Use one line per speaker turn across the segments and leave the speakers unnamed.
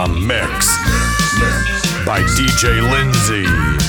A mix by DJ Lindsay.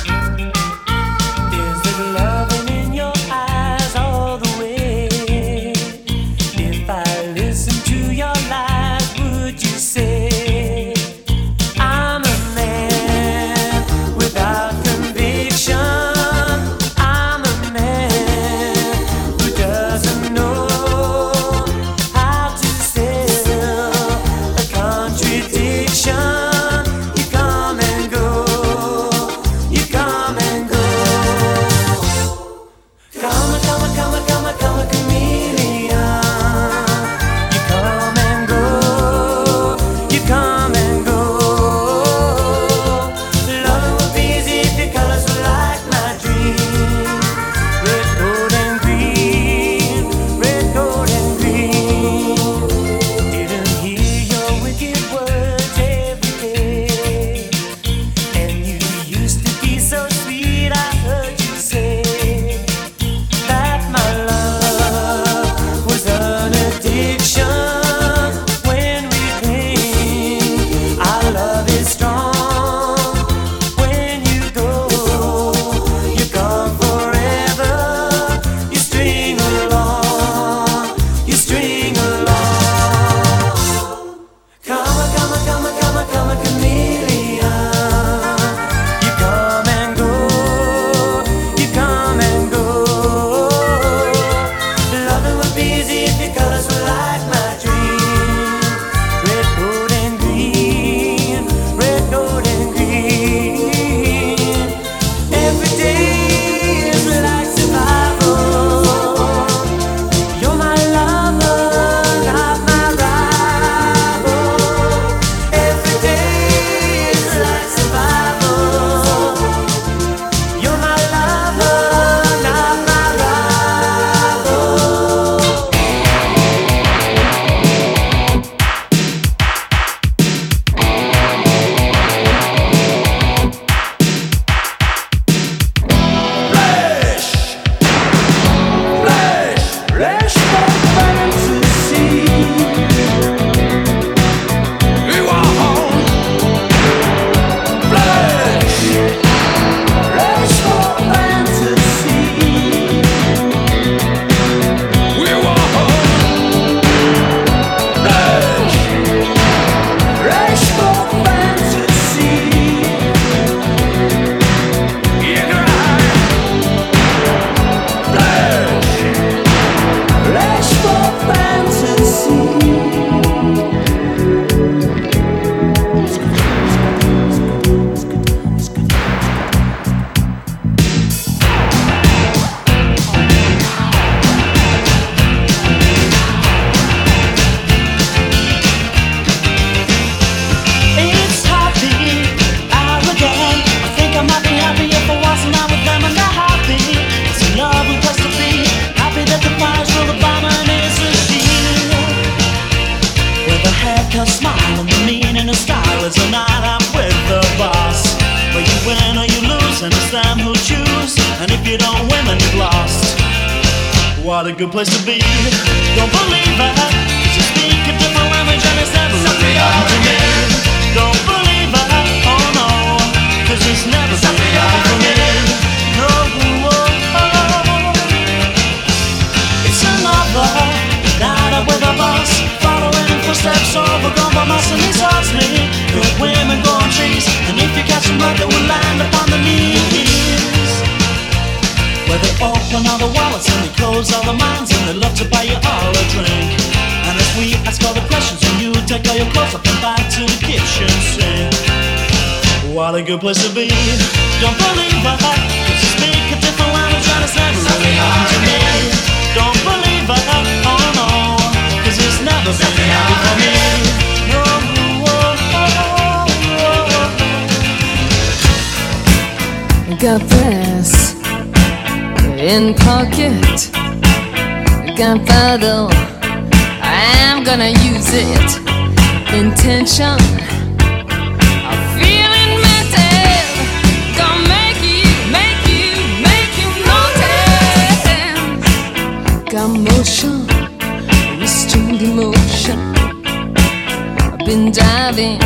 I'm gonna use it. Intention, I'm feeling. Gonna make you, make you, make you. Got motion, restrained emotion. I've been diving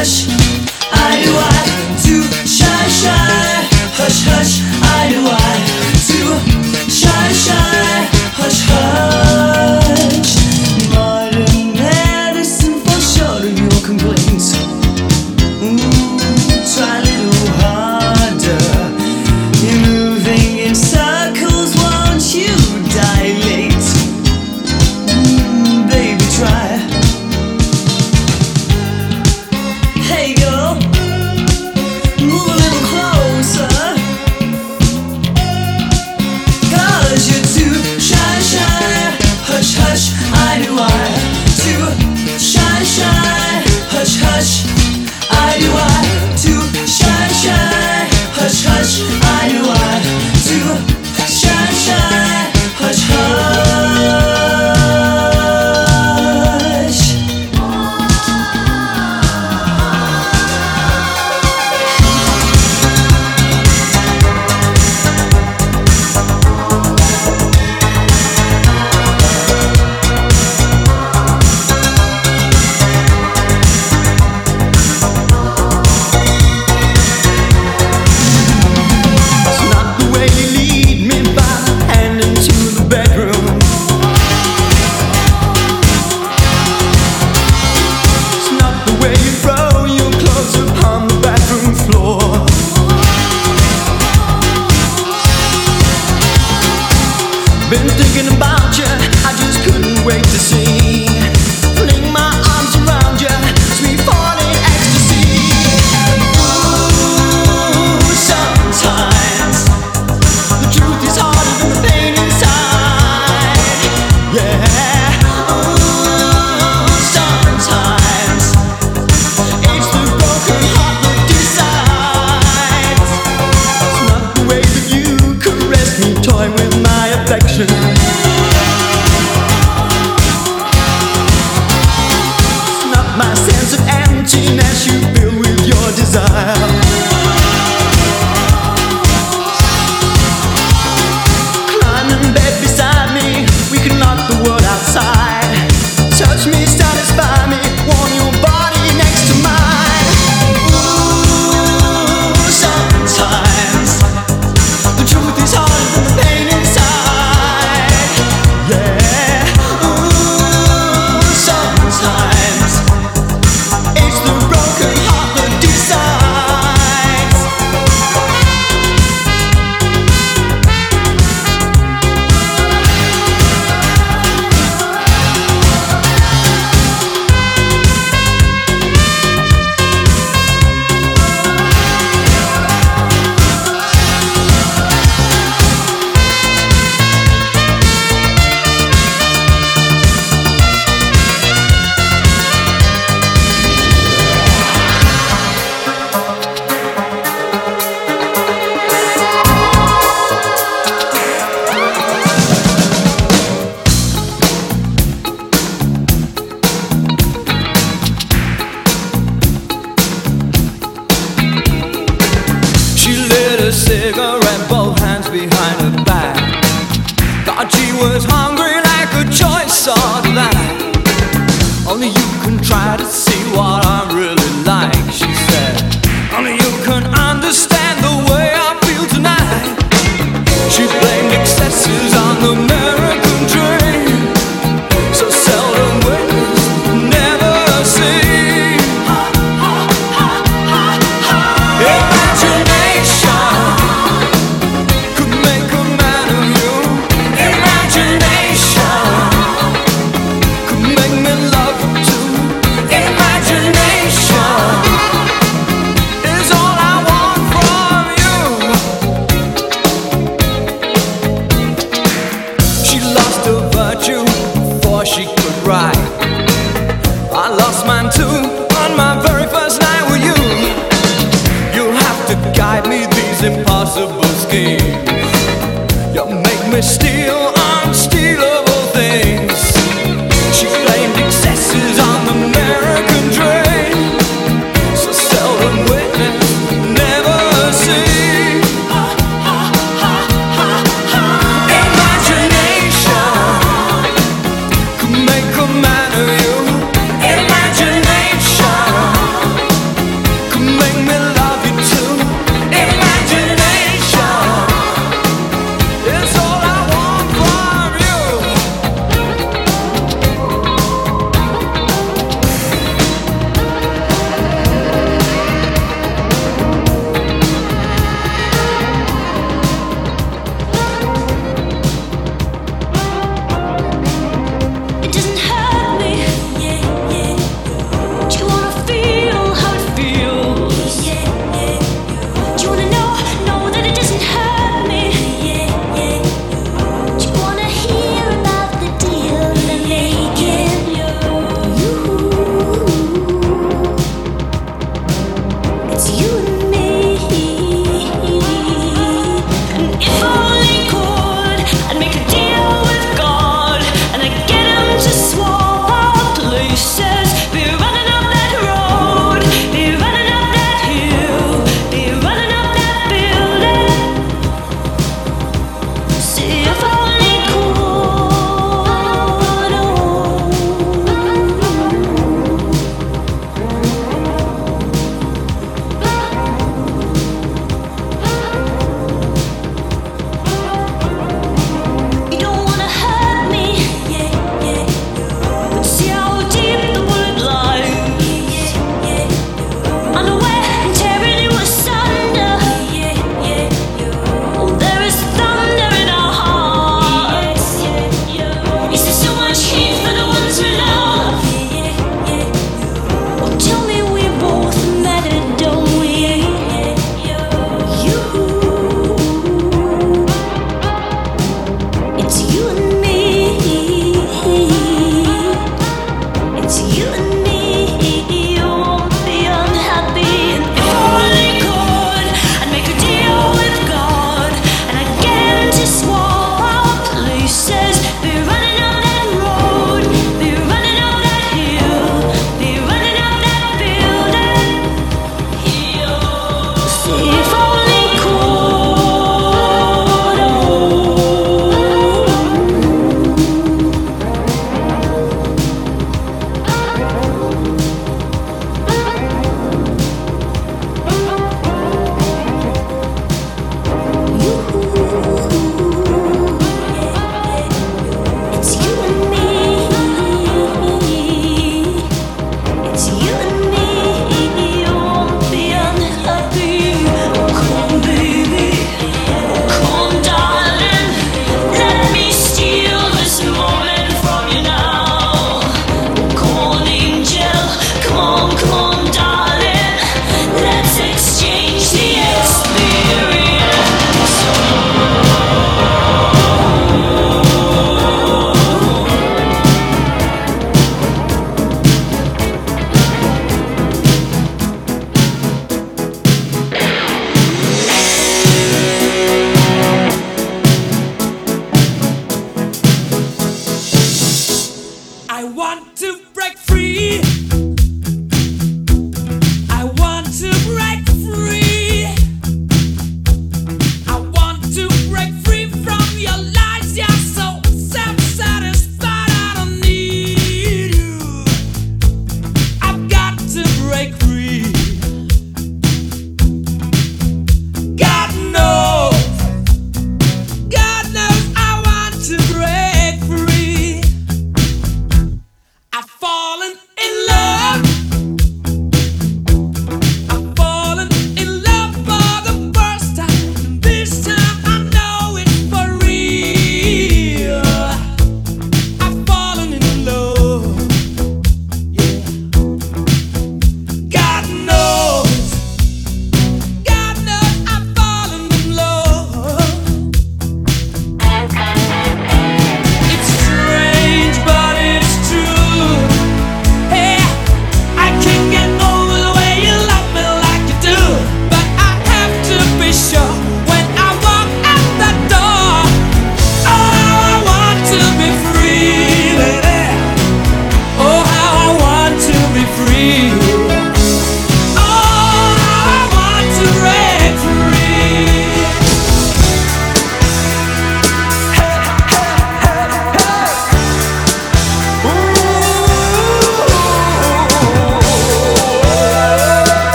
rush I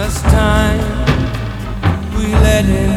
Christmas time, we let it.